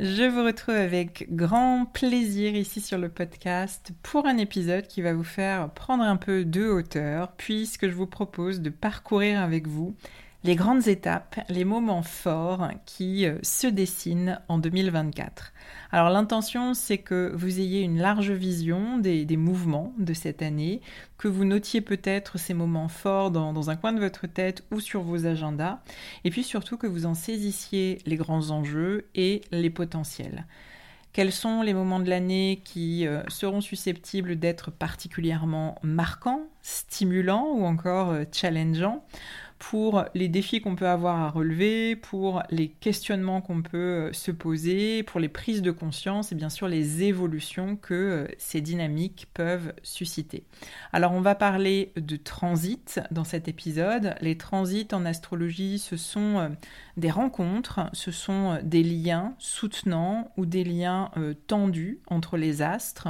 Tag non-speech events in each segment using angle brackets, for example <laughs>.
Je vous retrouve avec grand plaisir ici sur le podcast pour un épisode qui va vous faire prendre un peu de hauteur puisque je vous propose de parcourir avec vous les grandes étapes, les moments forts qui euh, se dessinent en 2024. Alors l'intention, c'est que vous ayez une large vision des, mouvements de cette année, que vous notiez peut-être ces moments forts dans, un coin de votre tête ou sur vos agendas, et puis surtout que vous en saisissiez les grands enjeux et les potentiels. Quels sont les moments de l'année qui euh, seront susceptibles d'être particulièrement marquants, stimulants ou encore euh, challengeants? Pour les défis qu'on peut avoir à relever, pour les questionnements qu'on peut euh, se poser, pour les prises de conscience et bien sûr les évolutions que euh, ces dynamiques peuvent susciter. Alors on va parler de transit dans cet épisode. Les transits en astrologie, ce sont euh, des rencontres, ce sont des liens soutenants ou des liens tendus entre les astres.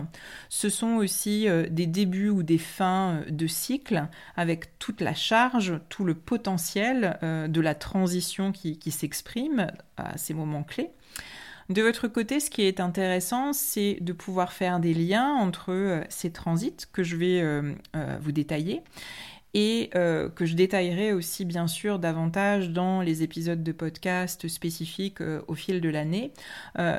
Ce sont aussi des débuts ou des fins de cycle avec toute la charge, tout le potentiel euh, de la transition qui, s'exprime à ces moments clés. De votre côté, ce qui est intéressant, c'est de pouvoir faire des liens entre euh, ces transits que je vais euh, vous détailler et que je détaillerai aussi bien sûr davantage dans les épisodes de podcast spécifiques au fil de l'année.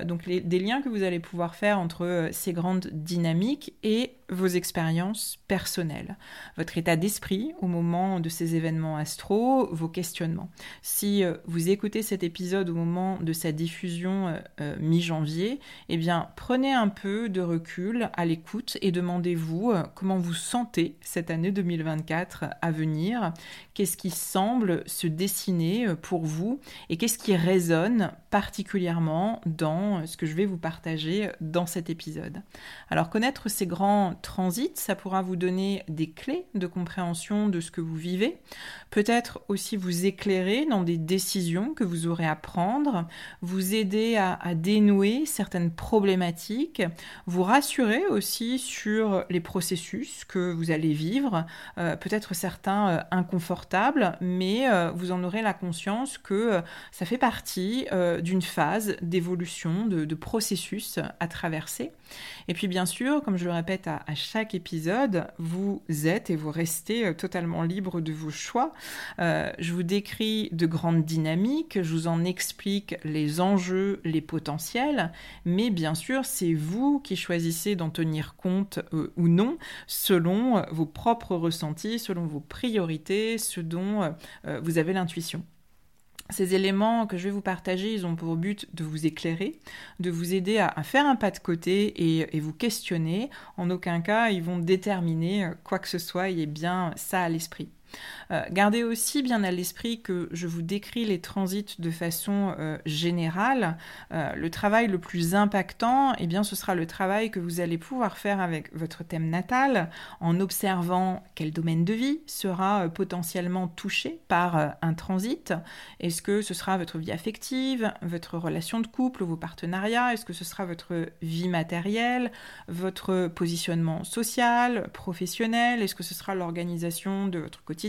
donc des liens que vous allez pouvoir faire entre ces grandes dynamiques et vos expériences personnelles, votre état d'esprit au moment de ces événements astro, vos questionnements. Si euh, vous écoutez cet épisode au moment de sa diffusion euh, euh, mi-janvier, eh bien prenez un peu de recul à l'écoute et demandez-vous comment vous sentez cette année 2024 à venir, qu'est-ce qui semble se dessiner pour vous et qu'est-ce qui résonne particulièrement dans ce que je vais vous partager dans cet épisode. Alors connaître ces grands transit, ça pourra vous donner des clés de compréhension de ce que vous vivez, peut-être aussi vous éclairer dans des décisions que vous aurez à prendre, vous aider à, dénouer certaines problématiques, vous rassurer aussi sur les processus que vous allez vivre, euh, peut-être certains euh, inconfortables, mais euh, vous en aurez la conscience que ça fait partie d'une phase d'évolution, de, processus à traverser. Et puis bien sûr, comme je le répète à, à chaque épisode, vous êtes et vous restez euh, totalement libre de vos choix. Euh, je vous décris de grandes dynamiques, je vous en explique les enjeux, les potentiels, mais bien sûr, c'est vous qui choisissez d'en tenir compte euh, ou non selon vos propres ressentis, selon vos priorités, ce dont vous avez l'intuition. Ces éléments que je vais vous partager, ils ont pour but de vous éclairer, de vous aider à, faire un pas de côté et, vous questionner. En aucun cas, ils vont déterminer quoi que ce soit, ait bien ça à l'esprit. Euh, gardez aussi bien à l'esprit que je vous décris les transits de façon euh, générale. Euh, le travail le plus impactant, eh bien, ce sera le travail que vous allez pouvoir faire avec votre thème natal en observant quel domaine de vie sera potentiellement touché par un transit. Est-ce que ce sera votre vie affective, votre relation de couple, vos partenariats? Est-ce que ce sera votre vie matérielle, votre positionnement social, professionnel? Est-ce que ce sera l'organisation de votre quotidien,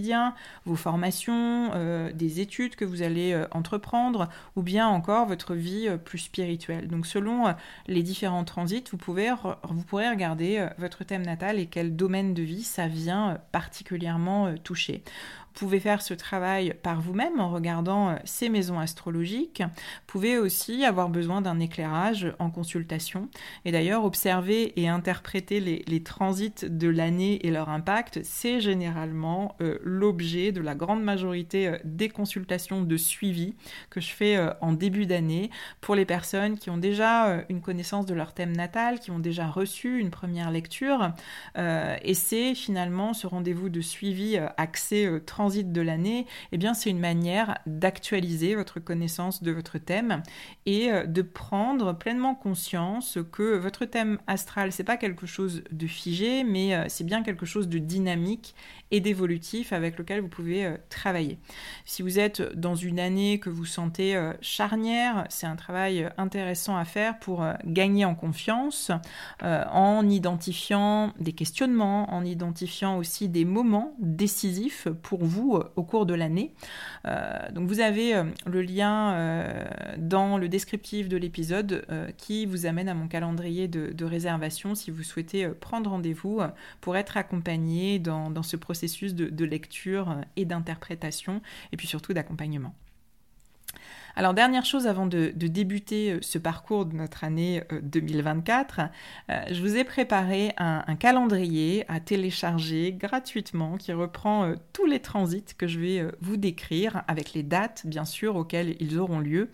vos formations, euh, des études que vous allez euh, entreprendre, ou bien encore votre vie euh, plus spirituelle. Donc selon les différents transits, vous, pouvez vous pourrez regarder votre thème natal et quel domaine de vie ça vient particulièrement toucher pouvez faire ce travail par vous-même en regardant euh, ces maisons astrologiques. Vous pouvez aussi avoir besoin d'un éclairage en consultation. Et d'ailleurs, observer et interpréter les, transits de l'année et leur impact, c'est généralement euh, l'objet de la grande majorité euh, des consultations de suivi que je fais en début d'année pour les personnes qui ont déjà une connaissance de leur thème natal, qui ont déjà reçu une première lecture. et c'est finalement ce rendez-vous de suivi axé de l'année, eh bien c'est une manière d'actualiser votre connaissance de votre thème et euh, de prendre pleinement conscience que votre thème astral c'est pas quelque chose de figé, mais euh, c'est bien quelque chose de dynamique et d'évolutif avec lequel vous pouvez euh, travailler. Si vous êtes dans une année que vous sentez charnière, c'est un travail intéressant à faire pour gagner en confiance, en identifiant des questionnements, en identifiant aussi des moments décisifs pour vous euh, au cours de l'année. Euh, donc vous avez euh, le lien dans le descriptif de l'épisode qui vous amène à mon calendrier de, réservation si vous souhaitez prendre rendez-vous pour être accompagné dans, ce processus de lecture et d'interprétation et puis surtout d'accompagnement. Alors dernière chose avant de, débuter euh, ce parcours de notre année 2024, euh, euh, je vous ai préparé un, calendrier à télécharger gratuitement qui reprend tous les transits que je vais vous décrire avec les dates bien sûr auxquelles ils auront lieu.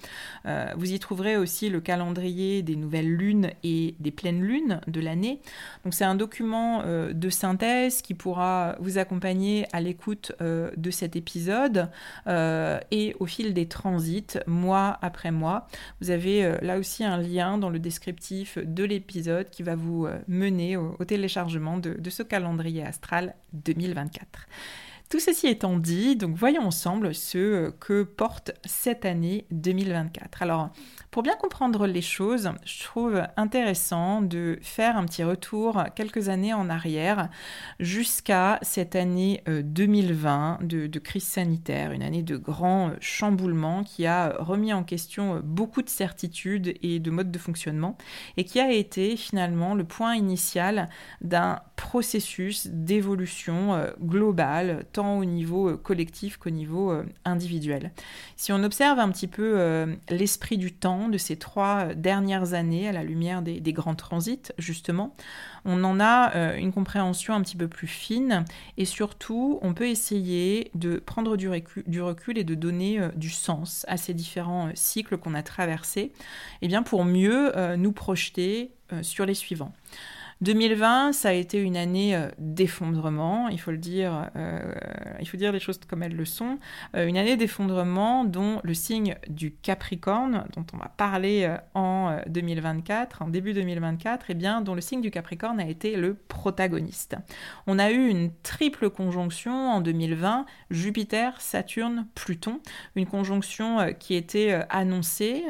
vous y trouverez aussi le calendrier des nouvelles lunes et des pleines lunes de l'année. Donc c'est un document de synthèse qui pourra vous accompagner à l'écoute de cet épisode et au fil des transits mois après mois. Vous avez euh, là aussi un lien dans le descriptif de l'épisode qui va vous euh, mener au, téléchargement de, de ce calendrier astral 2024. Tout ceci étant dit, donc voyons ensemble ce euh, que porte cette année 2024. Alors, pour bien comprendre les choses, je trouve intéressant de faire un petit retour quelques années en arrière jusqu'à cette année 2020 euh, de, crise sanitaire, une année de grand chamboulement qui a remis en question beaucoup de certitudes et de modes de fonctionnement et qui a été finalement le point initial d'un processus d'évolution euh, globale, au niveau euh, collectif qu'au niveau euh, individuel. Si on observe un petit peu l'esprit du temps de ces trois dernières années à la lumière des, grands transits, justement, on en a une compréhension un petit peu plus fine et surtout, on peut essayer de prendre du recul, et de donner du sens à ces différents cycles qu'on a traversés, et eh bien pour mieux nous projeter sur les suivants. 2020, ça a été une année euh, d'effondrement, il faut le dire, euh, il faut dire les choses comme elles le sont, euh, une année d'effondrement dont le signe du Capricorne, dont on va parler en 2024, en début 2024, et eh bien dont le signe du Capricorne a été le protagoniste. On a eu une triple conjonction en 2020, Jupiter, Saturne, Pluton, une conjonction qui était annoncée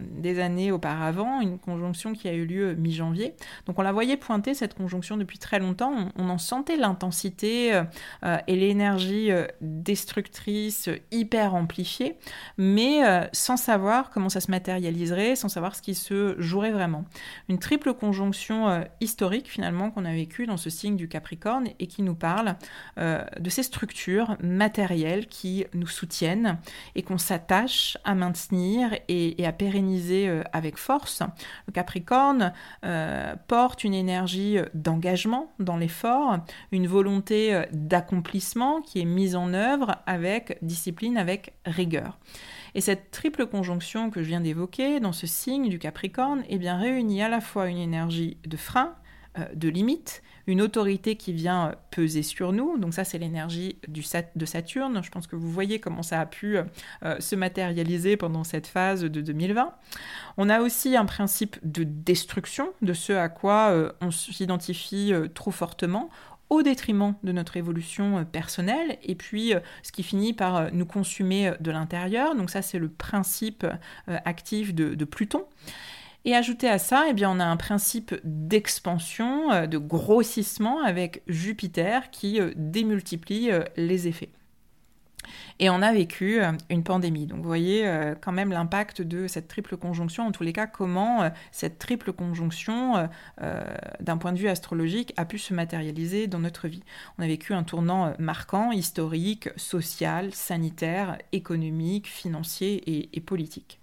des années auparavant, une conjonction qui a eu lieu mi-janvier. Donc on la voyait pointer cette conjonction depuis très longtemps. On, en sentait l'intensité euh, euh, et l'énergie euh, destructrice hyper amplifiée, mais sans savoir comment ça se matérialiserait, sans savoir ce qui se jouerait vraiment. Une triple conjonction historique finalement qu'on a vécue dans ce signe du Capricorne et qui nous parle de ces structures matérielles qui nous soutiennent et qu'on s'attache à maintenir et, et à pérenniser avec force. Le Capricorne porte une une énergie euh, d'engagement dans l'effort, une volonté euh, d'accomplissement qui est mise en œuvre avec discipline, avec rigueur. Et cette triple conjonction que je viens d'évoquer dans ce signe du Capricorne, eh bien réunit à la fois une énergie de frein, de limite, une autorité qui vient peser sur nous. Donc ça, c'est l'énergie de Saturne. Je pense que vous voyez comment ça a pu se matérialiser pendant cette phase de 2020. On a aussi un principe de destruction de ce à quoi on s'identifie trop fortement au détriment de notre évolution euh, personnelle, et puis euh, ce qui finit par euh, nous consumer de l'intérieur. Donc ça, c'est le principe actif de, Pluton. Et ajouté à ça, eh bien, on a un principe d'expansion, de grossissement avec Jupiter qui démultiplie les effets. Et on a vécu euh, une pandémie. Donc vous voyez euh, quand même l'impact de cette triple conjonction, en tous les cas, comment euh, cette triple conjonction, d'un point de vue astrologique, a pu se matérialiser dans notre vie. On a vécu un tournant marquant, historique, social, sanitaire, économique, financier et politique.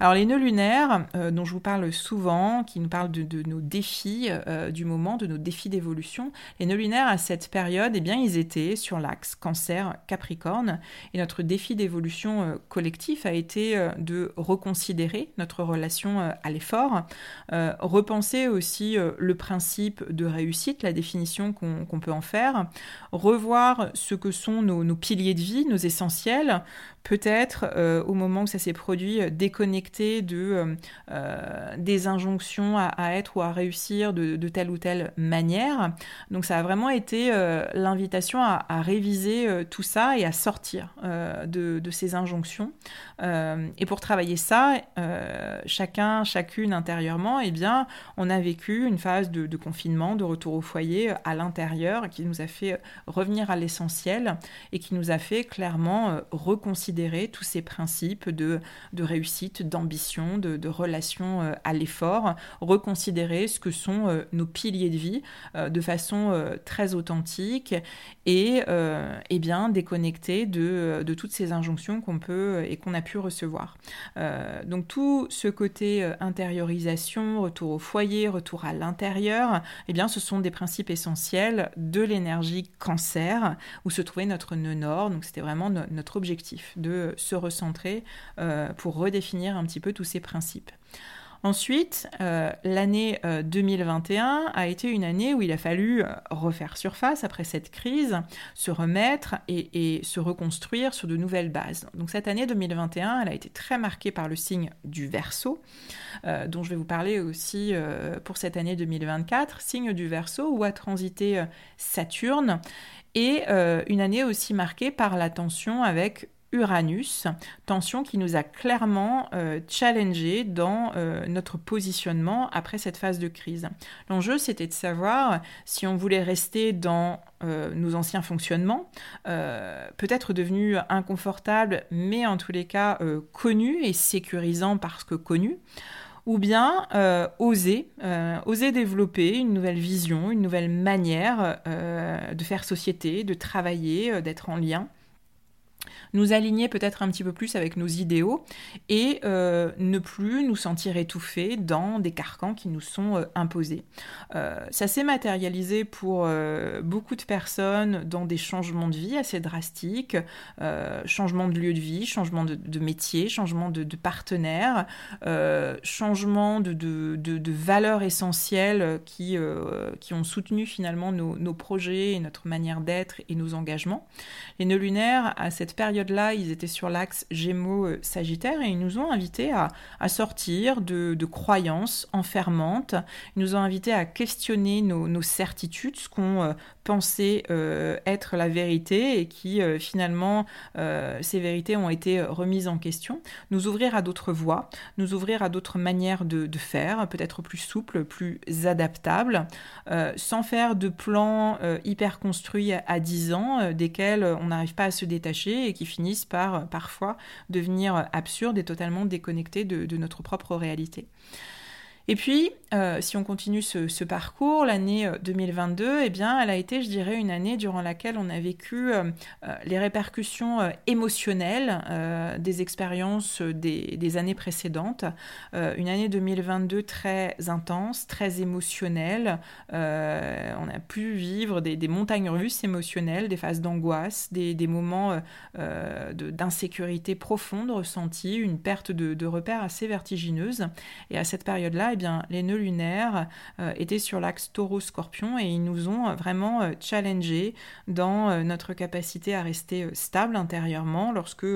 Alors les nœuds lunaires, dont je vous parle souvent, qui nous parlent de, nos défis du moment, de nos défis d'évolution, les nœuds lunaires à cette période, eh bien ils étaient sur l'axe Cancer-Capricorne, et notre défi d'évolution euh, collectif a été de reconsidérer notre relation à l'effort, repenser aussi le principe de réussite, la définition qu'on peut en faire, revoir ce que sont nos piliers de vie, nos essentiels, peut-être euh, au moment où ça s'est produit euh, déconnecté de euh, des injonctions à, être ou à réussir de, telle ou telle manière. Donc ça a vraiment été l'invitation à, réviser tout ça et à sortir de, ces injonctions. et pour travailler ça, chacun, chacune intérieurement, eh bien, on a vécu une phase de, de confinement, de retour au foyer à l'intérieur, qui nous a fait revenir à l'essentiel et qui nous a fait clairement reconsidérer tous ces principes de, réussite, d'ambition, de, de, relation euh, à l'effort, reconsidérer ce que sont euh, nos piliers de vie euh, de façon très authentique et, et bien déconnecter de, de, toutes ces injonctions qu'on peut et qu'on a pu recevoir. donc tout ce côté intériorisation, retour au foyer, retour à l'intérieur, eh bien ce sont des principes essentiels de l'énergie cancer où se trouvait notre nœud nord. Donc c'était vraiment notre objectif de se recentrer euh, pour redéfinir un petit peu tous ces principes. Ensuite, euh, l'année 2021 euh, a été une année où il a fallu refaire surface après cette crise, se remettre et, se reconstruire sur de nouvelles bases. Donc cette année 2021, elle a été très marquée par le signe du Verseau, dont je vais vous parler aussi pour cette année 2024, signe du Verseau où a transité Saturne et une année aussi marquée par la tension avec Uranus, tension qui nous a clairement euh, challengé dans euh, notre positionnement après cette phase de crise. L'enjeu, c'était de savoir si on voulait rester dans euh, nos anciens fonctionnements, peut-être devenus inconfortables, mais en tous les cas connus et sécurisants parce que connus ou bien oser, oser développer une nouvelle vision, une nouvelle manière de faire société, de travailler, d'être en lien nous aligner peut-être un petit peu plus avec nos idéaux et euh, ne plus nous sentir étouffés dans des carcans qui nous sont euh, imposés. Euh, ça s'est matérialisé pour beaucoup de personnes dans des changements de vie assez drastiques, changement de lieu de vie, changement de, métier, changement de, partenaire, changement de, de, valeurs essentielles qui, qui ont soutenu finalement nos, nos projets et notre manière d'être et nos engagements. Les nœuds lunaires, à cette période là ils étaient sur l'axe Gémeaux-Sagittaire et ils nous ont invités à, sortir de, croyances enfermantes. Ils nous ont invités à questionner nos, certitudes, ce qu'on euh, pensait euh, être la vérité et qui euh, finalement, ces vérités ont été remises en question. Nous ouvrir à d'autres voies, nous ouvrir à d'autres manières de, faire, peut-être plus souples, plus adaptables, sans faire de plans hyper construits à 10 ans, desquels on n'arrive pas à se détacher et qui finissent par euh, parfois devenir absurdes et totalement déconnectés de notre propre réalité. Et puis, euh, si on continue ce, parcours, l'année 2022, euh, eh bien, elle a été, je dirais, une année durant laquelle on a vécu euh, les répercussions émotionnelles des expériences des, années précédentes. une année 2022 très intense, très émotionnelle. on a pu vivre des, montagnes russes émotionnelles, des phases d'angoisse, des, moments d'insécurité profonde ressentis, une perte de, de repères assez vertigineuse. Et à cette période-là, eh bien, les nœuds lunaire était sur l'axe taureau-scorpion et ils nous ont vraiment challengé dans notre capacité à rester stable intérieurement lorsque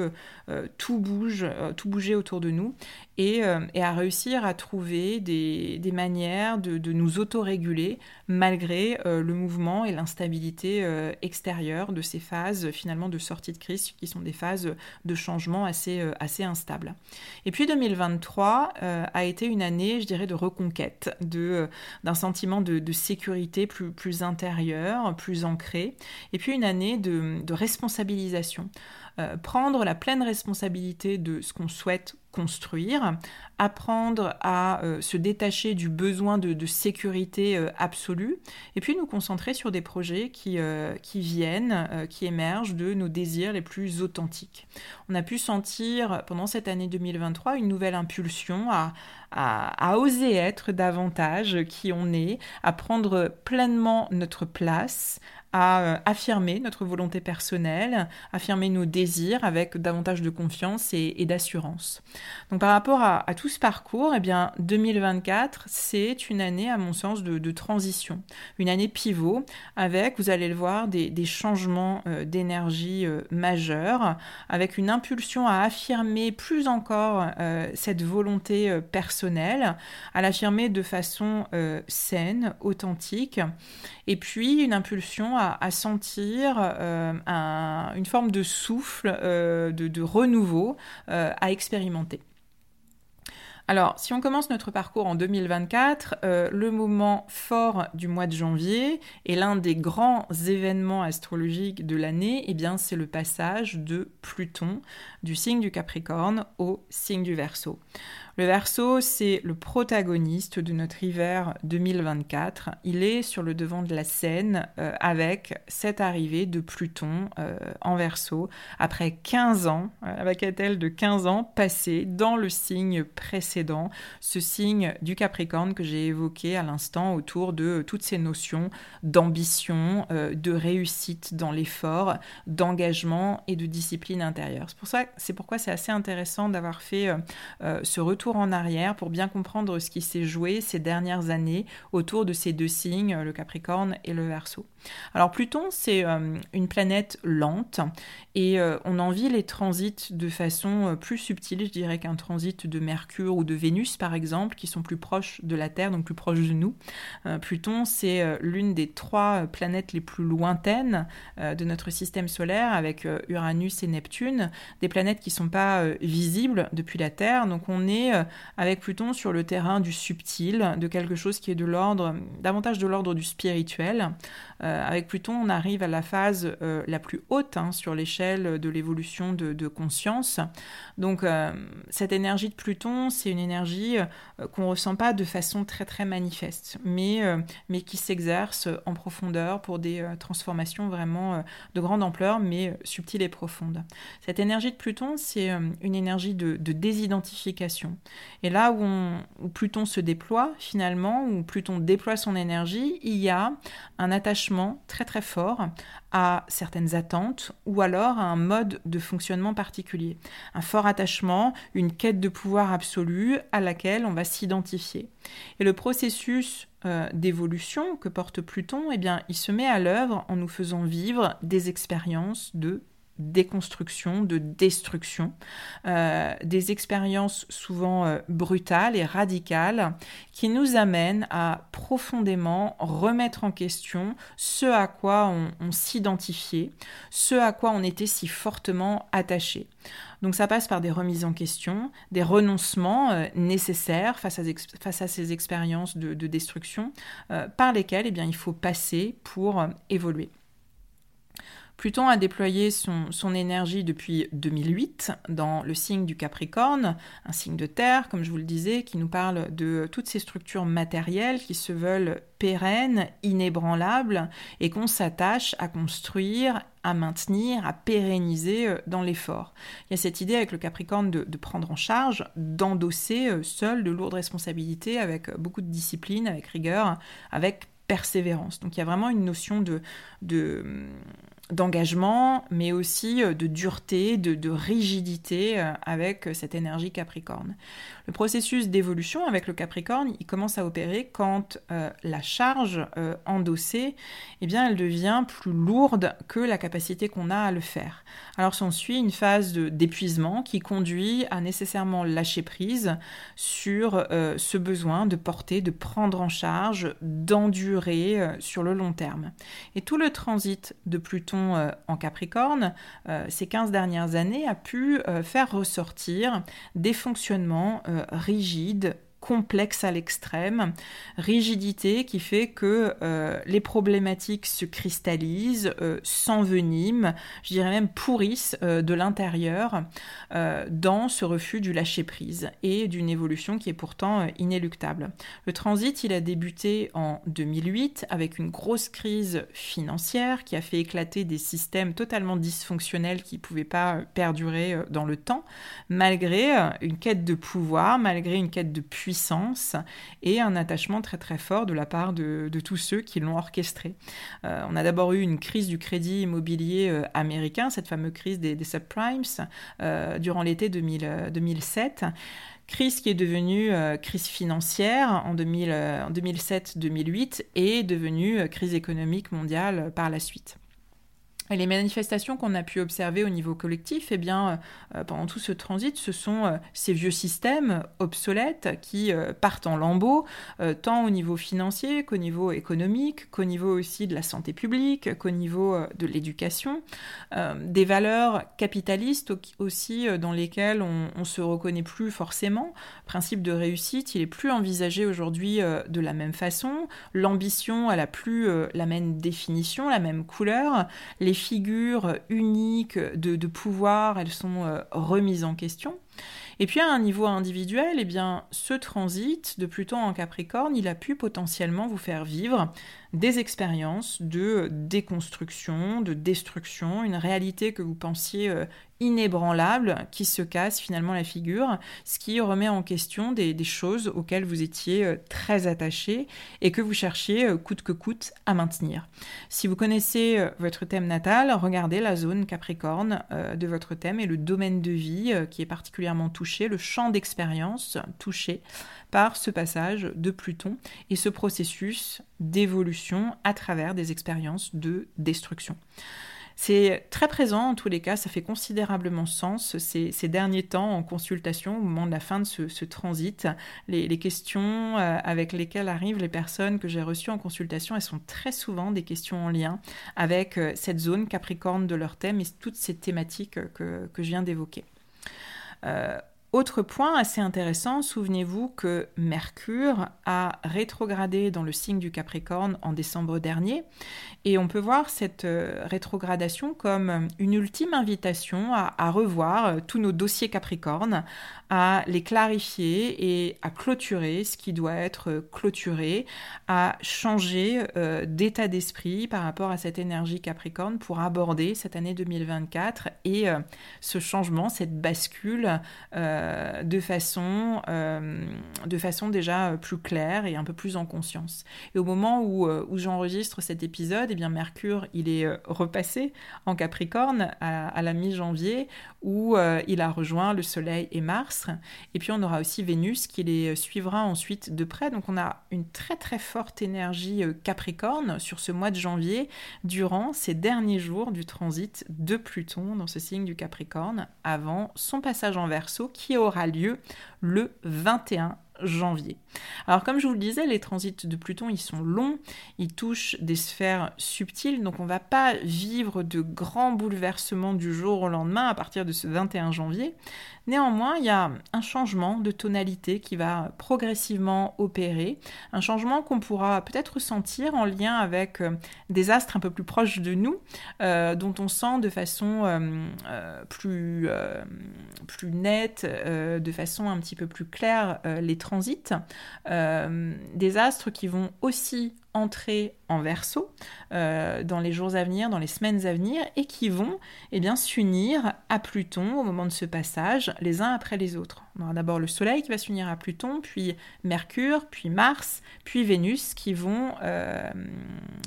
tout bouge, tout bougeait autour de nous et, à réussir à trouver des, manières de, de nous autoréguler malgré le mouvement et l'instabilité extérieure de ces phases finalement de sortie de crise qui sont des phases de changement assez, assez instables. Et puis 2023 euh, a été une année, je dirais, de reconquête, de, euh, d'un sentiment de, sécurité plus, plus intérieur, plus ancré, et puis une année de responsabilisation. Euh, prendre la pleine responsabilité de ce qu'on souhaite construire, apprendre à euh, se détacher du besoin de, sécurité euh, absolue, et puis nous concentrer sur des projets qui, qui viennent, qui émergent de nos désirs les plus authentiques. On a pu sentir pendant cette année 2023 une nouvelle impulsion à, à, à oser être davantage qui on est, à prendre pleinement notre place, à euh, affirmer notre volonté personnelle, affirmer nos désirs avec davantage de confiance et, d'assurance. Donc par rapport à, tout ce parcours, eh bien 2024, c'est une année à mon sens de, transition, une année pivot avec, vous allez le voir, des, changements euh, d'énergie euh, majeurs, avec une impulsion à affirmer plus encore cette volonté personnelle, à l'affirmer de façon saine, authentique, et puis une impulsion à, sentir euh, une forme de souffle, euh, de, renouveau euh, à expérimenter. Alors, si on commence notre parcours en 2024, le moment fort du mois de janvier et l'un des grands événements astrologiques de l'année, eh bien, c'est le passage de Pluton du signe du Capricorne au signe du Verseau. Le Verseau, c'est le protagoniste de notre hiver 2024. Il est sur le devant de la scène euh, avec cette arrivée de Pluton euh, en Verseau après 15 ans, euh, avec elle de 15 ans passés dans le signe précédent, ce signe du Capricorne que j'ai évoqué à l'instant autour de toutes ces notions d'ambition, de réussite dans l'effort, d'engagement et de discipline intérieure. C'est pour ça, c'est pourquoi c'est assez intéressant d'avoir fait ce retour en arrière pour bien comprendre ce qui s'est joué ces dernières années autour de ces deux signes, le Capricorne et le Verseau. Alors Pluton, c'est euh, une planète lente et euh, on en vit les transits de façon euh, plus subtile, je dirais qu'un transit de Mercure ou de Vénus par exemple, qui sont plus proches de la Terre, donc plus proches de nous. Pluton, c'est l'une des trois planètes les plus lointaines de notre système solaire avec Uranus et Neptune, des planètes qui ne sont pas visibles depuis la Terre, donc on est avec Pluton sur le terrain du subtil, de quelque chose qui est de l'ordre, davantage de l'ordre du spirituel. Euh, avec Pluton, on arrive à la phase euh, la plus haute hein, sur l'échelle de l'évolution de, conscience. Donc euh, cette énergie de Pluton, c'est une énergie qu'on ne ressent pas de façon très très manifeste, mais, mais qui s'exerce en profondeur pour des transformations vraiment de grande ampleur, mais subtiles et profondes. Cette énergie de Pluton, c'est une énergie de, désidentification. Et là où, où Pluton se déploie, finalement, où Pluton déploie son énergie, il y a un attachement très très fort à certaines attentes ou alors à un mode de fonctionnement particulier. Un fort attachement, une quête de pouvoir absolu à laquelle on va s'identifier. Et le processus euh, d'évolution que porte Pluton, eh il se met à l'œuvre en nous faisant vivre des expériences de déconstruction, de destruction, euh, des expériences souvent euh, brutales et radicales qui nous amènent à profondément remettre en question ce à quoi on, s'identifiait, ce à quoi on était si fortement attaché. Donc ça passe par des remises en question, des renoncements euh, nécessaires face à, ces expériences de, destruction par lesquelles eh bien, il faut passer pour évoluer. Pluton a déployé son, énergie depuis 2008 dans le signe du Capricorne, un signe de terre, comme je vous le disais, qui nous parle de toutes ces structures matérielles qui se veulent pérennes, inébranlables, et qu'on s'attache à construire, à maintenir, à pérenniser euh, dans l'effort. Il y a cette idée avec le Capricorne de, prendre en charge, d'endosser euh, seul de lourdes responsabilités avec beaucoup de discipline, avec rigueur, avec persévérance. Donc il y a vraiment une notion de, de d'engagement, mais aussi de dureté, de, rigidité avec cette énergie Capricorne. Le processus d'évolution avec le Capricorne, il commence à opérer quand la charge endossée, eh bien, elle devient plus lourde que la capacité qu'on a à le faire. Alors s'ensuit une phase d'épuisement qui conduit à nécessairement lâcher prise sur ce besoin de porter, de prendre en charge, d'endurer sur le long terme. Et tout le transit de Pluton euh, en Capricorne, euh, ces 15 dernières années, a pu euh, faire ressortir des fonctionnements rigides, complexe à l'extrême, rigidité qui fait que euh, les problématiques se cristallisent, euh, s'enveniment, je dirais même pourrissent euh, de l'intérieur dans ce refus du lâcher-prise et d'une évolution qui est pourtant inéluctable. Le transit, il a débuté en 2008 avec une grosse crise financière qui a fait éclater des systèmes totalement dysfonctionnels qui ne pouvaient pas perdurer dans le temps, malgré une quête de pouvoir, malgré une quête de puissance et un attachement très très fort de la part de, tous ceux qui l'ont orchestré. Euh, on a d'abord eu une crise du crédit immobilier euh, américain, cette fameuse crise des, subprimes, euh, durant l'été 2007 crise qui est devenue crise financière en, 2007-2008 et devenue crise économique mondiale par la suite. Et les manifestations qu'on a pu observer au niveau collectif, eh bien, euh, pendant tout ce transit, ce sont euh, ces vieux systèmes obsolètes qui euh, partent en lambeaux, tant au niveau financier qu'au niveau économique, qu'au niveau aussi de la santé publique, qu'au niveau de l'éducation. des valeurs capitalistes aussi dans lesquelles on, on se reconnaît plus forcément. Principe de réussite, il est plus envisagé aujourd'hui de la même façon. L'ambition, elle a plus la même définition, la même couleur. Figures uniques de, pouvoir, elles sont euh, remises en question. Et puis à un niveau individuel, eh bien, ce transit de Pluton en Capricorne, il a pu potentiellement vous faire vivre des expériences de déconstruction, de destruction, une réalité que vous pensiez euh, inébranlable qui se casse finalement la figure, ce qui remet en question des, choses auxquelles vous étiez euh, très attaché et que vous cherchiez euh, coûte que coûte à maintenir. Si vous connaissez votre thème natal, regardez la zone Capricorne de votre thème et le domaine de vie qui est particulièrement touché, le champ d'expérience touché par ce passage de Pluton et ce processus d'évolution à travers des expériences de destruction. C'est très présent en tous les cas, ça fait considérablement sens ces, derniers temps en consultation au moment de la fin de ce, transit. Les, questions euh, avec lesquelles arrivent les personnes que j'ai reçues en consultation, elles sont très souvent des questions en lien avec euh, cette zone capricorne de leur thème et toutes ces thématiques que, je viens d'évoquer. Euh, autre point assez intéressant, souvenez-vous que Mercure a rétrogradé dans le signe du Capricorne en décembre dernier, et on peut voir cette euh, rétrogradation comme une ultime invitation à, revoir euh, tous nos dossiers Capricorne, à les clarifier et à clôturer ce qui doit être clôturé, à changer euh, d'état d'esprit par rapport à cette énergie Capricorne pour aborder cette année 2024 et ce changement, cette bascule. Euh, de, façon, euh, de façon déjà plus claire et un peu plus en conscience. Et au moment où, euh, j'enregistre cet épisode, eh bien Mercure, il est repassé en Capricorne à, la mi-janvier, où il a rejoint le Soleil et Mars. Et puis on aura aussi Vénus qui les suivra ensuite de près. Donc on a une très très forte énergie Capricorne sur ce mois de janvier durant ces derniers jours du transit de Pluton dans ce signe du Capricorne avant son passage en Verseau qui aura lieu le 21 janvier. Alors comme je vous le disais, les transits de Pluton, ils sont longs, ils touchent des sphères subtiles, donc on ne va pas vivre de grands bouleversements du jour au lendemain à partir de ce 21 janvier. Néanmoins, il y a un changement de tonalité qui va progressivement opérer, un changement qu'on pourra peut-être ressentir en lien avec euh, des astres un peu plus proches de nous, euh, dont on sent de façon euh, plus, plus nette, de façon un petit peu plus claire les transits. Des astres qui vont aussi entrer en verso euh, dans les jours à venir, dans les semaines à venir, et qui vont eh s'unir à Pluton au moment de ce passage, les uns après les autres. On aura d'abord le Soleil qui va s'unir à Pluton, puis Mercure, puis Mars, puis Vénus qui vont, euh,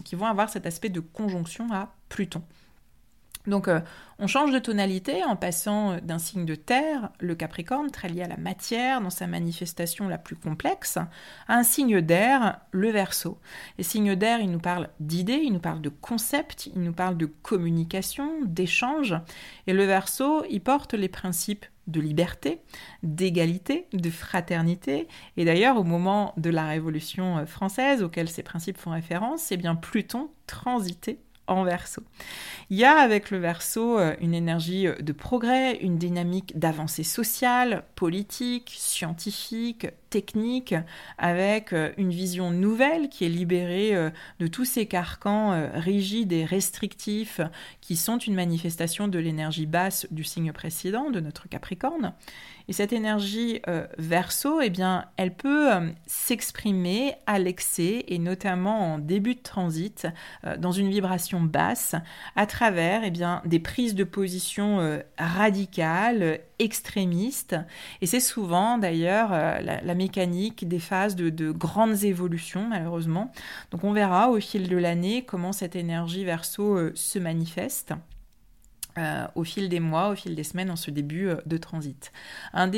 qui vont avoir cet aspect de conjonction à Pluton. Donc euh, on change de tonalité en passant d'un signe de terre, le Capricorne, très lié à la matière dans sa manifestation la plus complexe, à un signe d'air, le Verseau. Les signes d'air, ils nous parlent d'idées, ils nous parlent de concepts, ils nous parlent de communication, d'échange. Et le Verseau, il porte les principes de liberté, d'égalité, de fraternité. Et d'ailleurs, au moment de la Révolution française, auquel ces principes font référence, c'est bien Pluton transitait en verso. Il y a avec le verso euh, une énergie euh, de progrès, une dynamique d'avancée sociale, politique, scientifique, technique, avec euh, une vision nouvelle qui est libérée de tous ces carcans rigides et restrictifs qui sont une manifestation de l'énergie basse du signe précédent, de notre Capricorne. Et cette énergie euh, verso, eh bien, elle peut euh, s'exprimer à l'excès et notamment en début de transit euh, dans une vibration basse à travers eh bien, des prises de position radicales, extrémistes. Et c'est souvent d'ailleurs la, mécanique des phases de, de grandes évolutions, malheureusement. Donc on verra au fil de l'année comment cette énergie verso se manifeste. Euh, au fil des mois, au fil des semaines, en ce début euh, de transit. Un,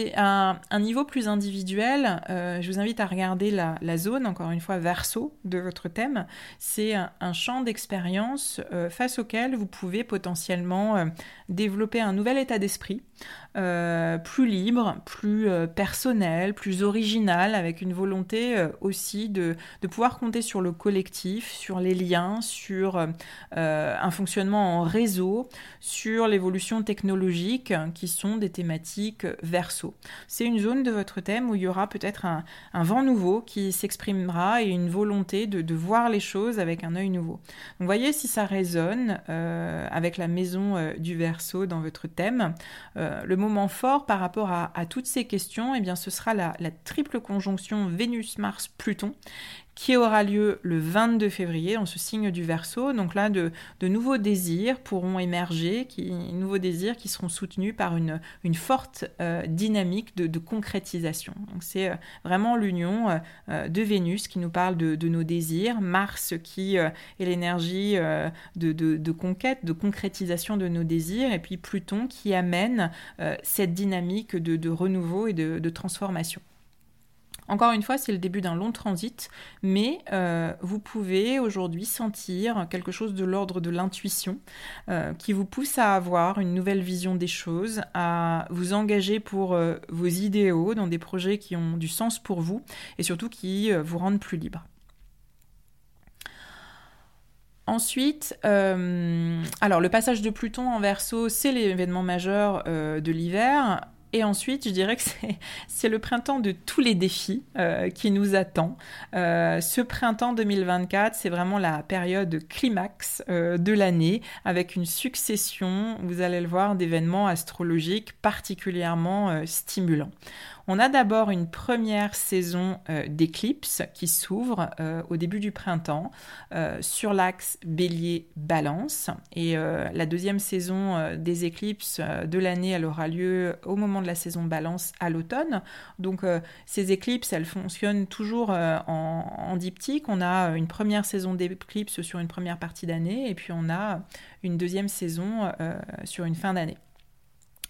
un, niveau plus individuel, euh, je vous invite à regarder la, zone, encore une fois, verso de votre thème. C'est un, champ d'expérience face auquel vous pouvez potentiellement développer un nouvel état d'esprit, euh, plus libre, plus euh, personnel, plus original, avec une volonté euh, aussi de, de, pouvoir compter sur le collectif, sur les liens, sur un fonctionnement en réseau, sur l'évolution technologique, hein, qui sont des thématiques verso. C'est une zone de votre thème où il y aura peut-être un, un, vent nouveau qui s'exprimera et une volonté de, de, voir les choses avec un œil nouveau. Donc voyez si ça résonne avec la maison du verso dans votre thème. le moment fort par rapport à, toutes ces questions, eh bien, ce sera la triple conjonction Vénus-Mars-Pluton qui aura lieu le 22 février dans ce signe du Verseau. Donc là, de, nouveaux désirs pourront émerger, qui, nouveaux désirs qui seront soutenus par une, une forte euh, dynamique de, concrétisation. Donc c'est euh, vraiment l'union euh, de Vénus qui nous parle de, nos désirs, Mars qui est l'énergie de, conquête, de concrétisation de nos désirs, et puis Pluton qui amène cette dynamique de, renouveau et de transformation. Encore une fois, c'est le début d'un long transit, mais euh, vous pouvez aujourd'hui sentir quelque chose de l'ordre de l'intuition euh, qui vous pousse à avoir une nouvelle vision des choses, à vous engager pour euh, vos idéaux dans des projets qui ont du sens pour vous et surtout qui vous rendent plus libre. Ensuite, alors le passage de Pluton en verso, c'est l'événement majeur de l'hiver. Et ensuite, je dirais que <laughs> c'est le printemps de tous les défis euh, qui nous attend. Euh, ce printemps 2024, c'est vraiment la période climax euh, de l'année avec une succession, vous allez le voir, d'événements astrologiques particulièrement stimulants. On a d'abord une première saison euh, d'éclipses qui s'ouvre euh, au début du printemps euh, sur l'axe Bélier-Balance. Et la deuxième saison des éclipses de l'année, elle aura lieu au moment de la saison Balance à l'automne. Donc ces éclipses, elles fonctionnent toujours en, en diptyque. On a une première saison d'éclipses sur une première partie d'année et puis on a une deuxième saison sur une fin d'année.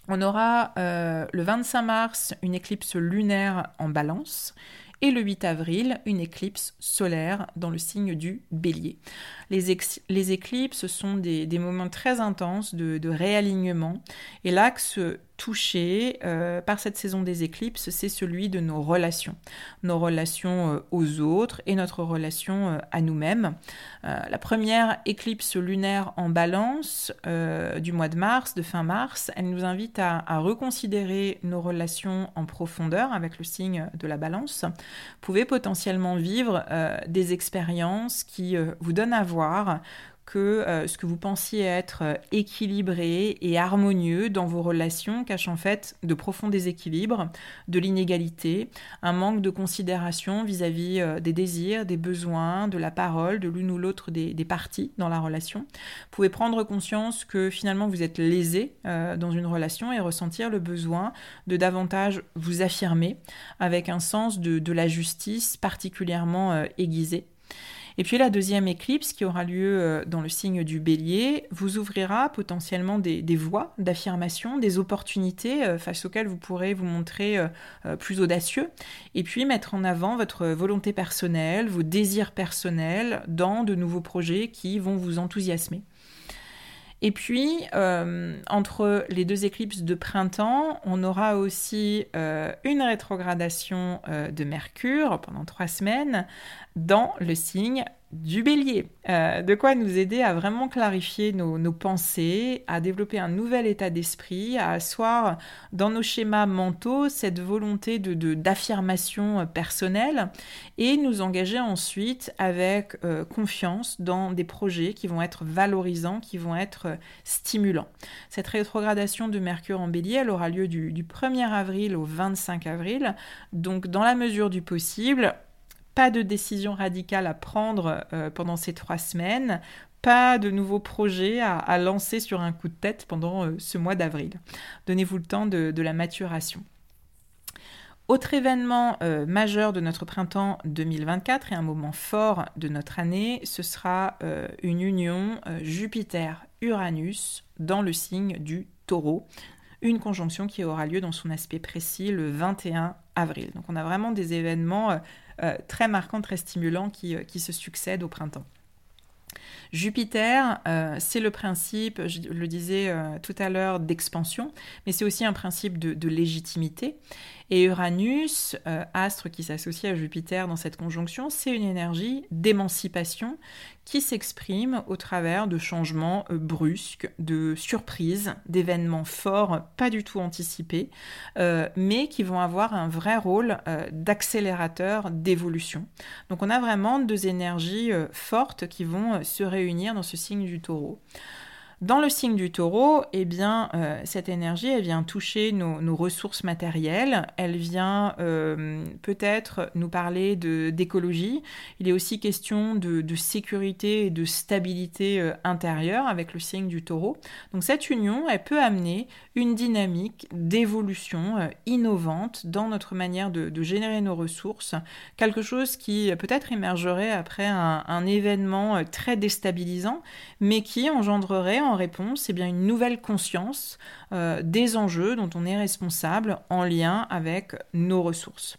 On aura euh, le 25 mars une éclipse lunaire en balance et le 8 avril une éclipse solaire dans le signe du bélier. Les, éclipses sont des, moments très intenses de, réalignement et l'axe touché euh, par cette saison des éclipses, c'est celui de nos relations, nos relations euh, aux autres et notre relation euh, à nous-mêmes. la première éclipse lunaire en balance du mois de mars, de fin mars, elle nous invite à, à, reconsidérer nos relations en profondeur avec le signe de la balance. Vous pouvez potentiellement vivre des expériences qui vous donnent à voir que euh, ce que vous pensiez être euh, équilibré et harmonieux dans vos relations cache en fait de profonds déséquilibres, de l'inégalité, un manque de considération vis-à-vis euh, des désirs, des besoins, de la parole de l'une ou l'autre des, parties dans la relation. Vous pouvez prendre conscience que finalement vous êtes lésé dans une relation et ressentir le besoin de davantage vous affirmer avec un sens de, de la justice particulièrement aiguisé. Et puis la deuxième éclipse qui aura lieu euh, dans le signe du bélier vous ouvrira potentiellement des, voies d'affirmation, des opportunités euh, face auxquelles vous pourrez vous montrer euh, plus audacieux et puis mettre en avant votre volonté personnelle, vos désirs personnels dans de nouveaux projets qui vont vous enthousiasmer. Et puis, euh, entre les deux éclipses de printemps, on aura aussi euh, une rétrogradation euh, de Mercure pendant trois semaines dans le signe du bélier. Euh, de quoi nous aider à vraiment clarifier nos, pensées, à développer un nouvel état d'esprit, à asseoir dans nos schémas mentaux cette volonté de, d'affirmation personnelle et nous engager ensuite avec euh, confiance dans des projets qui vont être valorisants, qui vont être stimulants. Cette rétrogradation de Mercure en bélier, elle aura lieu du 1er avril au 25 avril. Donc dans la mesure du possible, pas de décision radicale à prendre euh, pendant ces trois semaines, pas de nouveaux projets à, lancer sur un coup de tête pendant euh, ce mois d'avril. Donnez-vous le temps de, la maturation. Autre événement euh, majeur de notre printemps 2024 et un moment fort de notre année, ce sera une union Jupiter-Uranus dans le signe du taureau une conjonction qui aura lieu dans son aspect précis le 21 avril. Donc on a vraiment des événements très marquants, très stimulants qui, euh, qui se succèdent au printemps. Jupiter, euh, c'est le principe, je le disais tout à l'heure, d'expansion, mais c'est aussi un principe de légitimité. Et Uranus, euh, astre qui s'associe à Jupiter dans cette conjonction, c'est une énergie d'émancipation qui s'exprime au travers de changements euh, brusques, de surprises, d'événements forts, pas du tout anticipés, euh, mais qui vont avoir un vrai rôle d'accélérateur d'évolution. Donc on a vraiment deux énergies fortes qui vont se réunir dans ce signe du taureau. Dans le signe du taureau, eh bien, euh, cette énergie, elle vient toucher nos, ressources matérielles, elle vient euh, peut-être nous parler d'écologie. Il est aussi question de, sécurité et de stabilité euh, intérieure avec le signe du taureau. Donc cette union, peut amener une dynamique d'évolution innovante dans notre manière de, générer nos ressources, quelque chose qui peut-être émergerait après un, un événement très déstabilisant, mais qui engendrerait en réponse c'est bien une nouvelle conscience euh, des enjeux dont on est responsable en lien avec nos ressources.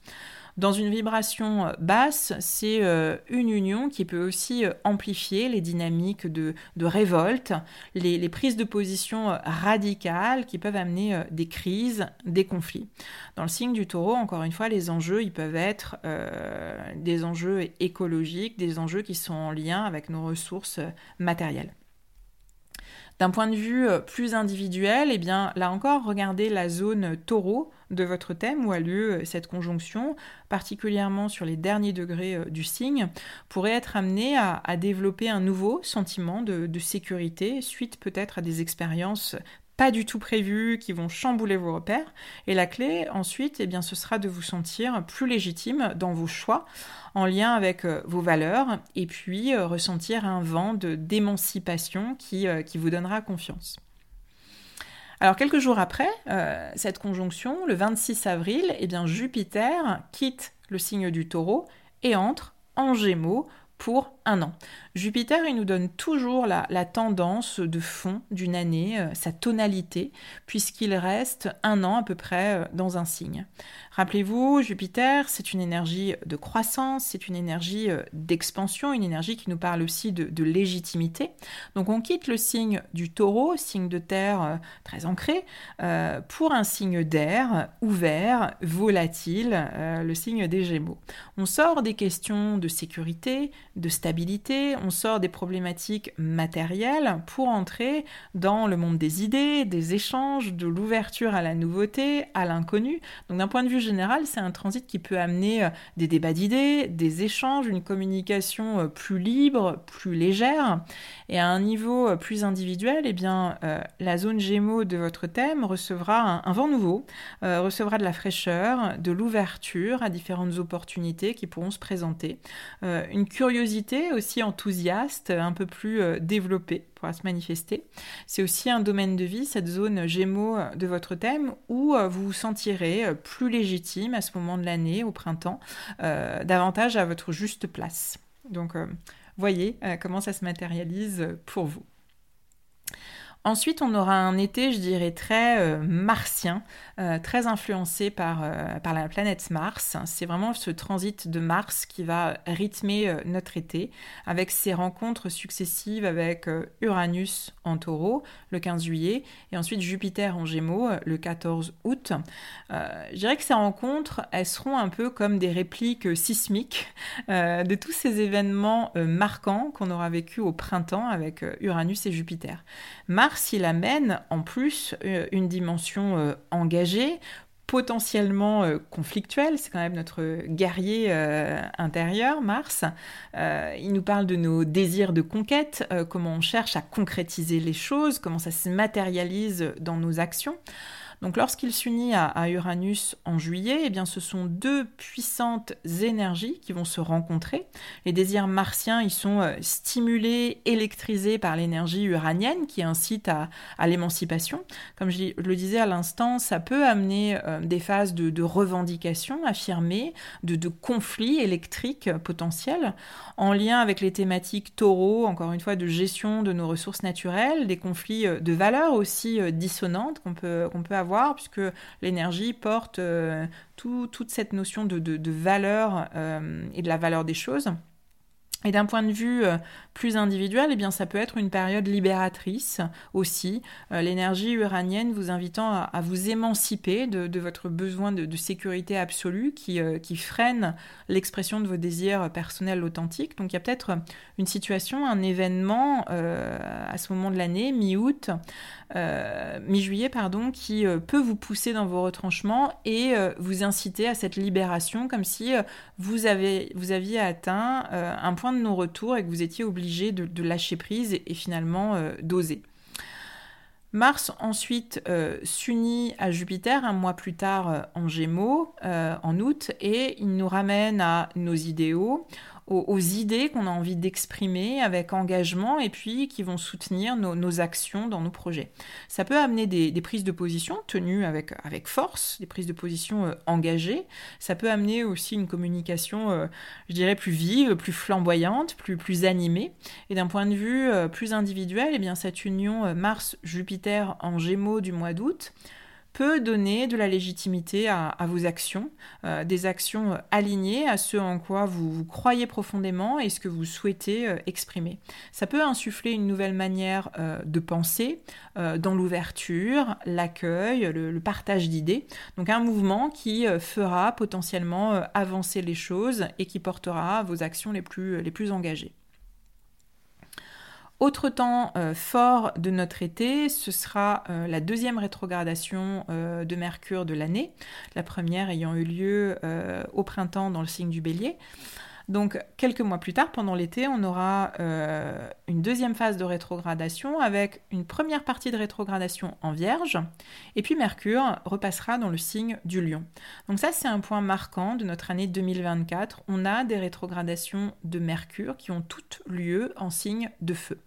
Dans une vibration basse, c'est euh, une union qui peut aussi euh, amplifier les dynamiques de, révolte, les, prises de position radicales qui peuvent amener des crises, des conflits. Dans le signe du taureau, encore une fois, les enjeux, ils peuvent être des enjeux écologiques, des enjeux qui sont en lien avec nos ressources matérielles. D'un point de vue euh, plus individuel, eh bien là encore, regardez la zone taureau de votre thème où a lieu euh, cette conjonction, particulièrement sur les derniers degrés euh, du signe, pourrait être amené à, développer un nouveau sentiment de, de sécurité suite peut-être à des expériences pas du tout prévues, qui vont chambouler vos repères. Et la clé, ensuite, eh bien, ce sera de vous sentir plus légitime dans vos choix, en lien avec euh, vos valeurs, et puis euh, ressentir un vent d'émancipation qui, euh, qui vous donnera confiance. Alors quelques jours après cette conjonction, le 26 avril, eh bien, Jupiter quitte le signe du taureau et entre en gémeaux pour un an. Jupiter, il nous donne toujours la, tendance de fond d'une année, euh, sa tonalité, puisqu'il reste un an à peu près euh, dans un signe. Rappelez-vous, Jupiter, c'est une énergie de croissance, c'est une énergie euh, d'expansion, une énergie qui nous parle aussi de, légitimité. Donc on quitte le signe du taureau, signe de terre très ancré, pour un signe d'air ouvert, volatile, le signe des Gémeaux. On sort des questions de sécurité, de stabilité, on sort des problématiques matérielles pour entrer dans le monde des idées, des échanges, de l'ouverture à la nouveauté, à l'inconnu. Donc d'un point de vue général, c'est un transit qui peut amener euh, des débats d'idées, des échanges, une communication euh, plus libre, plus légère. Et à un niveau euh, plus individuel, eh bien, la zone Gémeaux de votre thème recevra un, vent nouveau, recevra de la fraîcheur, de l'ouverture à différentes opportunités qui pourront se présenter, une curiosité aussi enthousiaste, un peu plus développée pourra se manifester. C'est aussi un domaine de vie, cette zone Gémeaux de votre thème, où vous vous sentirez plus légitime à ce moment de l'année, au printemps, davantage à votre juste place. Donc voyez comment ça se matérialise pour vous. Ensuite, on aura un été, je dirais, très euh, martien, euh, très influencé par, euh, par la planète Mars. C'est vraiment ce transit de Mars qui va rythmer notre été, avec ses rencontres successives avec Uranus en taureau le 15 juillet, et ensuite Jupiter en gémeaux le 14 août. je dirais que ces rencontres, elles seront un peu comme des répliques sismiques de tous ces événements marquants qu'on aura vécu au printemps avec Uranus et Jupiter. S'il amène en plus euh, une dimension euh, engagée, potentiellement euh, conflictuelle, c'est quand même notre guerrier intérieur, Mars. il nous parle de nos désirs de conquête, comment on cherche à concrétiser les choses, comment ça se matérialise dans nos actions. Lorsqu'il s'unit à, Uranus en juillet, eh bien ce sont deux puissantes énergies qui vont se rencontrer. Les désirs martiens, ils sont euh, stimulés, électrisés par l'énergie uranienne qui incite à, l'émancipation. Comme je le disais à l'instant, ça peut amener euh, des phases de, revendication affirmées, de, de conflits électriques potentiels, en lien avec les thématiques taureau, encore une fois, de gestion de nos ressources naturelles, des conflits euh, de valeurs aussi dissonantes qu'on peut, qu'on peut avoir puisque l'énergie porte euh, toute cette notion de, valeur euh, et de la valeur des choses. Et d'un point de vue euh, plus individuel, eh bien, ça peut être une période libératrice aussi. Euh, l'énergie uranienne vous invitant à, vous émanciper de, votre besoin de, sécurité absolue qui, euh, qui freine l'expression de vos désirs personnels authentiques. Donc il y a peut-être une situation, un événement à ce moment de l'année, mi-août, mi-juillet, pardon, qui peut vous pousser dans vos retranchements et vous inciter à cette libération, comme si vous, avez, vous aviez atteint un point de non-retour et que vous étiez obligé de, lâcher prise et, finalement euh, d'oser. Mars ensuite euh, s'unit à Jupiter un mois plus tard euh, en Gémeaux, en août, et il nous ramène à nos idéaux, aux, idées qu'on a envie d'exprimer avec engagement et puis qui vont soutenir nos, actions dans nos projets. Ça peut amener des, prises de position tenues avec, avec force, des prises de position euh, engagées. Ça peut amener aussi une communication, euh, je dirais, plus vive, plus flamboyante, plus, plus animée. Et d'un point de vue euh, plus individuel, eh bien, cette union Mars-Jupiter en gémeaux du mois d'août, peut donner de la légitimité à, vos actions, euh, des actions alignées à ce en quoi vous, croyez profondément et ce que vous souhaitez euh, exprimer. Ça peut insuffler une nouvelle manière euh, de penser dans l'ouverture, l'accueil, le, partage d'idées. Donc un mouvement qui fera potentiellement avancer les choses et qui portera vos actions les plus engagées. Autre temps euh, fort de notre été, ce sera euh, la deuxième rétrogradation euh, de Mercure de l'année, la première ayant eu lieu au printemps dans le signe du bélier. Donc quelques mois plus tard, pendant l'été, on aura euh, une deuxième phase de rétrogradation avec une première partie de rétrogradation en Vierge, et puis Mercure repassera dans le signe du Lion. Donc ça, c'est un point marquant de notre année 2024. On a des rétrogradations de Mercure qui ont toutes lieu en signe de feu.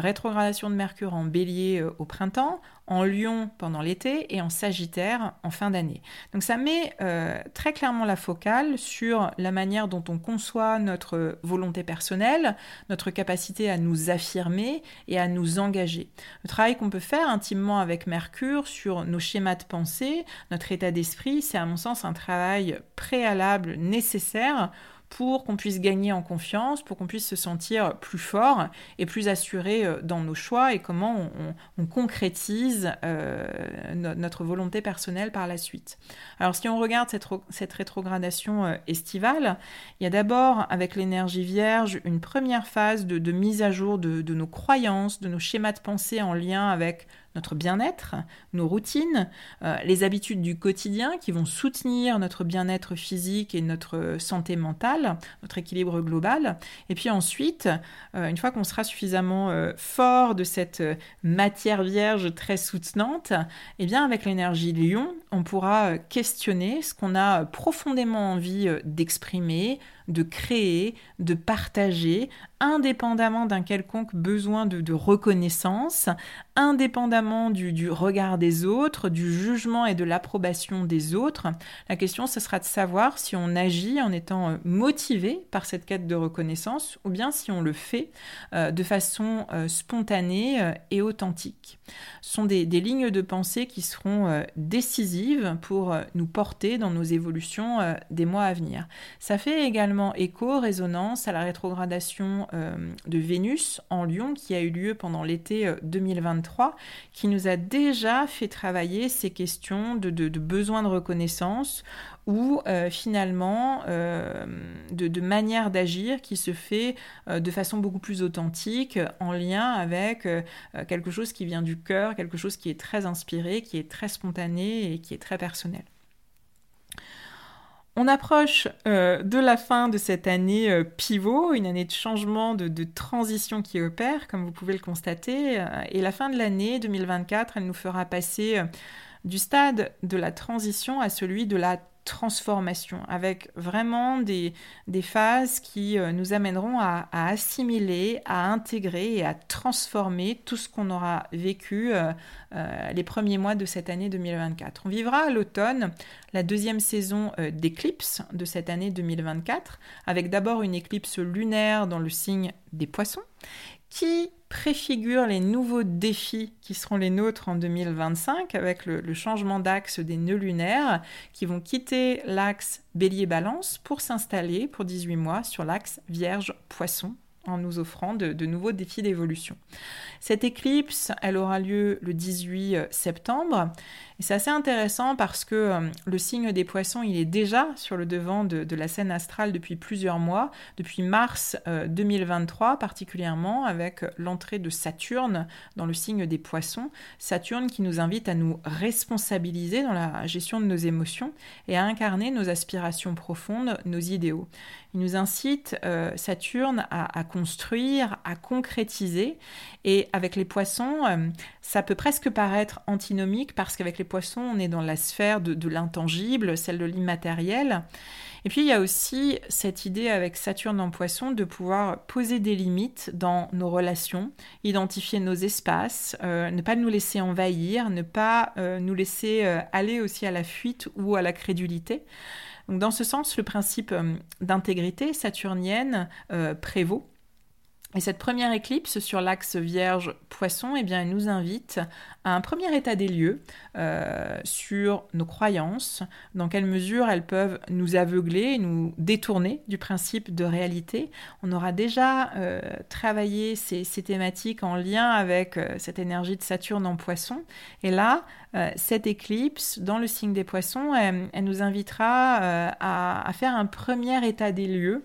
Rétrogradation de Mercure en Bélier euh, au printemps, en Lion pendant l'été et en Sagittaire en fin d'année. Donc ça met euh, très clairement la focale sur la manière dont on conçoit notre volonté personnelle, notre capacité à nous affirmer et à nous engager. Le travail qu'on peut faire intimement avec Mercure sur nos schémas de pensée, notre état d'esprit, c'est à mon sens un travail préalable nécessaire pour qu'on puisse gagner en confiance, pour qu'on puisse se sentir plus fort et plus assuré euh, dans nos choix et comment on, concrétise euh, notre volonté personnelle par la suite. Alors si on regarde cette, rétrogradation euh, estivale, il y a d'abord avec l'énergie vierge une première phase de, mise à jour de, de nos croyances, de nos schémas de pensée en lien avec notre bien-être, nos routines, euh, les habitudes du quotidien qui vont soutenir notre bien-être physique et notre santé mentale, notre équilibre global. Et puis ensuite, euh, une fois qu'on sera suffisamment euh, fort de cette matière vierge très soutenante, eh bien avec l'énergie lion, on pourra questionner ce qu'on a profondément envie d'exprimer, de créer, de partager, indépendamment d'un quelconque besoin de, reconnaissance, indépendamment du, regard des autres, du jugement et de l'approbation des autres. La question, ce sera de savoir si on agit en étant euh, motivé par cette quête de reconnaissance ou bien si on le fait euh, de façon euh, spontanée et authentique. Ce sont des, lignes de pensée qui seront décisives pour nous porter dans nos évolutions des mois à venir. Ça fait également écho, résonance à la rétrogradation euh, de Vénus en Lion qui a eu lieu pendant l'été 2023, euh, qui nous a déjà fait travailler ces questions de, besoin de reconnaissance ou euh, finalement de, manière d'agir qui se fait de façon beaucoup plus authentique en lien avec quelque chose qui vient du cœur, quelque chose qui est très inspiré, qui est très spontané et qui est très personnel. On approche euh, de la fin de cette année euh, pivot, une année de changement, de, transition qui opère, comme vous pouvez le constater. Euh, et la fin de l'année 2024, elle nous fera passer du stade de la transition à celui de la transformation, avec vraiment des, des phases qui euh, nous amèneront à, assimiler, à intégrer et à transformer tout ce qu'on aura vécu euh, euh, les premiers mois de cette année 2024. On vivra à l'automne la deuxième saison d'éclipse de cette année 2024, avec d'abord une éclipse lunaire dans le signe des poissons, qui préfigure les nouveaux défis qui seront les nôtres en 2025 avec le, changement d'axe des nœuds lunaires qui vont quitter l'axe bélier-balance pour s'installer pour 18 mois sur l'axe vierge-poisson en nous offrant de, nouveaux défis d'évolution. Cette éclipse, elle aura lieu le 18 septembre. Et c'est assez intéressant parce que euh, le signe des poissons, il est déjà sur le devant de, la scène astrale depuis plusieurs mois, depuis mars 2023 euh, particulièrement, avec l'entrée de Saturne dans le signe des poissons. Saturne qui nous invite à nous responsabiliser dans la gestion de nos émotions et à incarner nos aspirations profondes, nos idéaux. Il nous incite, euh, Saturne, à, construire, à concrétiser. Et avec les poissons, ça peut presque paraître antinomique parce qu'avec les poissons, on est dans la sphère de, l'intangible, celle de l'immatériel. Et puis il y a aussi cette idée avec Saturne en poisson de pouvoir poser des limites dans nos relations, identifier nos espaces, euh, ne pas nous laisser envahir, ne pas nous laisser aller aussi à la fuite ou à la crédulité. Donc dans ce sens, le principe euh, d'intégrité saturnienne euh, prévaut. Et cette première éclipse sur l'axe Vierge-Poisson, eh bien, elle nous invite à un premier état des lieux euh, sur nos croyances, dans quelle mesure elles peuvent nous aveugler, nous détourner du principe de réalité. On aura déjà travaillé ces, thématiques en lien avec cette énergie de Saturne en Poisson. Et là, euh, cette éclipse dans le signe des poissons, elle, nous invitera euh, à, faire un premier état des lieux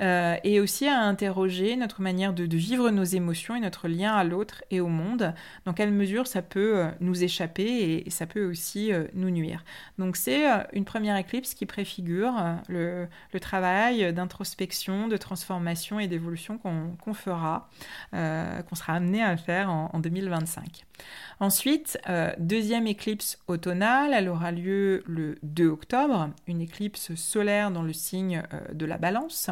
euh, et aussi à interroger notre manière de, vivre nos émotions et notre lien à l'autre et au monde, dans quelle mesure ça peut euh, nous échapper et, ça peut aussi euh, nous nuire. Donc c'est une première éclipse qui préfigure le, travail d'introspection, de transformation et d'évolution qu'on fera, qu'on sera amené à faire en, en 2025. Ensuite, deuxième éclipse automnale, elle aura lieu le 2 octobre, une éclipse solaire dans le signe de la balance.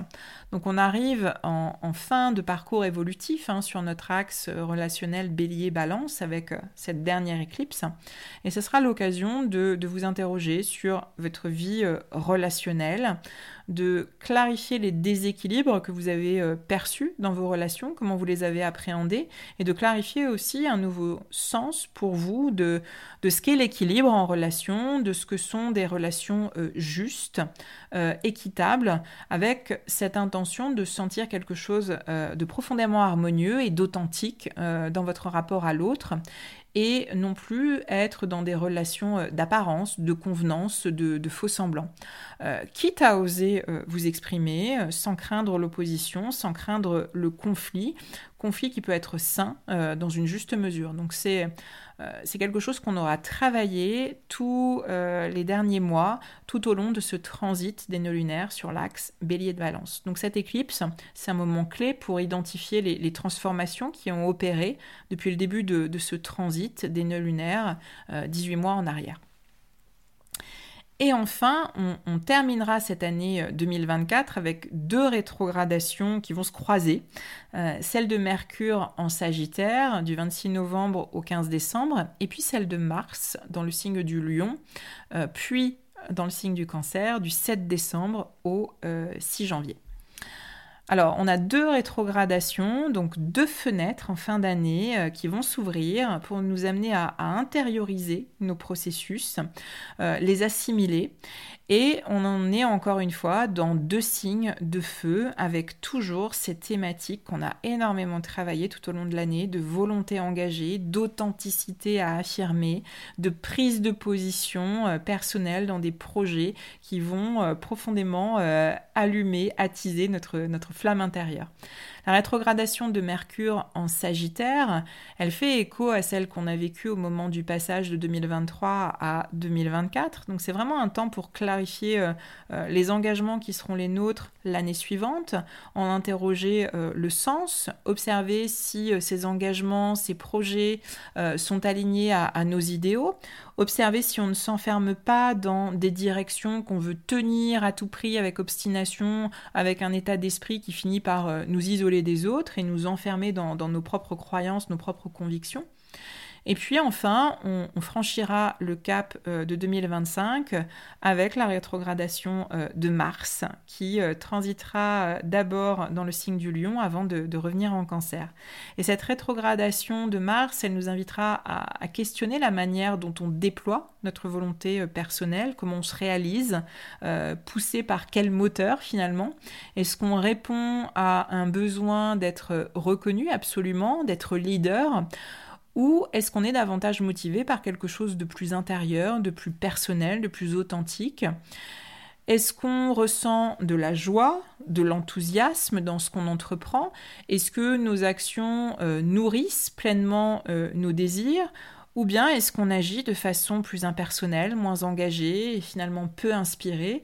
Donc on arrive en, fin de parcours évolutif hein, sur notre axe relationnel bélier-balance avec euh, cette dernière éclipse. Et ce sera l'occasion de, vous interroger sur votre vie euh, relationnelle, de clarifier les déséquilibres que vous avez euh, perçus dans vos relations, comment vous les avez appréhendés, et de clarifier aussi un nouveau sens pour vous de, de ce qu'est l'équilibre en relation, de ce que sont des relations euh, justes, euh, équitables, avec cette intention de sentir quelque chose de profondément harmonieux et d'authentique dans votre rapport à l'autre et non plus être dans des relations euh, d'apparence, de convenance, de, faux semblants. Euh, quitte à oser euh, vous exprimer sans craindre l'opposition, sans craindre le conflit, conflit qui peut être sain dans une juste mesure. Donc c'est euh, c'est quelque chose qu'on aura travaillé tous euh, les derniers mois, tout au long de ce transit des nœuds lunaires sur l'axe bélier de Valence. Donc cette éclipse, c'est un moment clé pour identifier les, transformations qui ont opéré depuis le début de, ce transit des nœuds lunaires, 18 euh, mois en arrière. Et enfin, on, terminera cette année 2024 avec deux rétrogradations qui vont se croiser. celle de Mercure en Sagittaire du 26 novembre au 15 décembre, et puis celle de Mars dans le signe du Lion, puis dans le signe du Cancer du 7 décembre au 6 janvier. Alors, on a deux rétrogradations, donc deux fenêtres en fin d'année euh, qui vont s'ouvrir pour nous amener à, intérioriser nos processus, euh, les assimiler. Et on en est encore une fois dans deux signes de feu avec toujours ces thématiques qu'on a énormément travaillé tout au long de l'année, de volonté engagée, d'authenticité à affirmer, de prise de position euh, personnelle dans des projets qui vont profondément allumer, attiser notre, notre flamme intérieure. La rétrogradation de Mercure en Sagittaire, elle fait écho à celle qu'on a vécue au moment du passage de 2023 à 2024. Donc c'est vraiment un temps pour clarifier euh, euh, les engagements qui seront les nôtres l'année suivante, en interroger euh, le sens, observer si ces engagements, ces projets sont alignés à nos idéaux, observer si on ne s'enferme pas dans des directions qu'on veut tenir à tout prix avec obstination, avec un état d'esprit qui finit par nous isoler des autres et nous enfermer dans, nos propres croyances, nos propres convictions. Et puis enfin, on, franchira le cap euh, de 2025 avec la rétrogradation euh, de Mars qui euh, transitera d'abord dans le signe du lion avant de, revenir en cancer. Et cette rétrogradation de Mars, elle nous invitera à, questionner la manière dont on déploie notre volonté personnelle, comment on se réalise, poussé par quel moteur finalement. Est-ce qu'on répond à un besoin d'être reconnu absolument, d'être leader? Ou est-ce qu'on est davantage motivé par quelque chose de plus intérieur, de plus personnel, de plus authentique? Est-ce qu'on ressent de la joie, de l'enthousiasme dans ce qu'on entreprend? Est-ce que nos actions euh, nourrissent pleinement euh, nos désirs? Ou bien est-ce qu'on agit de façon plus impersonnelle, moins engagée et finalement peu inspirée,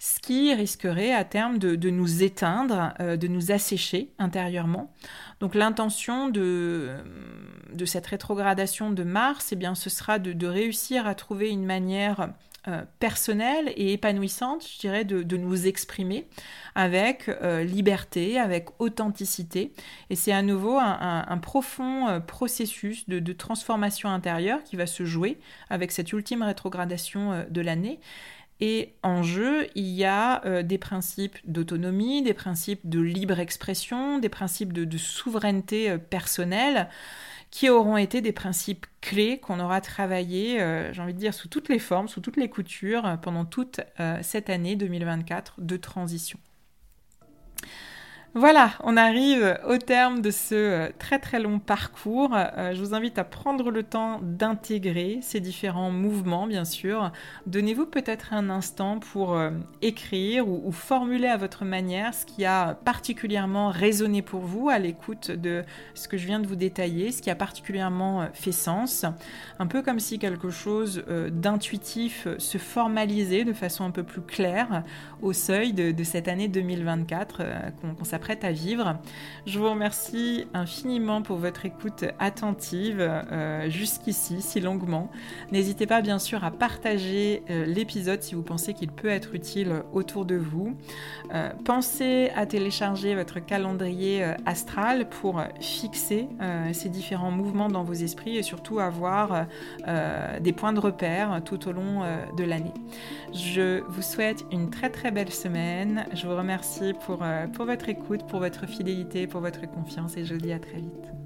ce qui risquerait à terme de, nous éteindre, euh, de nous assécher intérieurement donc l'intention de, de cette rétrogradation de Mars, eh bien, ce sera de, réussir à trouver une manière euh, personnelle et épanouissante, je dirais, de, nous exprimer avec euh, liberté, avec authenticité. Et c'est à nouveau un, profond euh, processus de, de, transformation intérieure qui va se jouer avec cette ultime rétrogradation de l'année. Et en jeu, il y a euh, des principes d'autonomie, des principes de libre expression, des principes de, souveraineté euh, personnelle qui auront été des principes clés qu'on aura travaillé, euh, j'ai envie de dire, sous toutes les formes, sous toutes les coutures, pendant toute cette année 2024 de transition. Voilà, on arrive au terme de ce euh, très très long parcours. Euh, je vous invite à prendre le temps d'intégrer ces différents mouvements, bien sûr. Donnez-vous peut-être un instant pour euh, écrire ou, formuler à votre manière ce qui a particulièrement résonné pour vous à l'écoute de ce que je viens de vous détailler, ce qui a particulièrement fait sens. Un peu comme si quelque chose d'intuitif se formalisait de façon un peu plus claire au seuil de, cette année 2024 qu'on s'apprête prête à vivre. Je vous remercie infiniment pour votre écoute attentive euh, jusqu'ici, si longuement. N'hésitez pas bien sûr à partager euh, l'épisode si vous pensez qu'il peut être utile autour de vous. Euh, pensez à télécharger votre calendrier astral pour fixer ces différents mouvements dans vos esprits et surtout avoir des points de repère tout au long de l'année. Je vous souhaite une très très belle semaine. Je vous remercie pour, pour votre pour votre fidélité, pour votre confiance et je vous dis à très vite.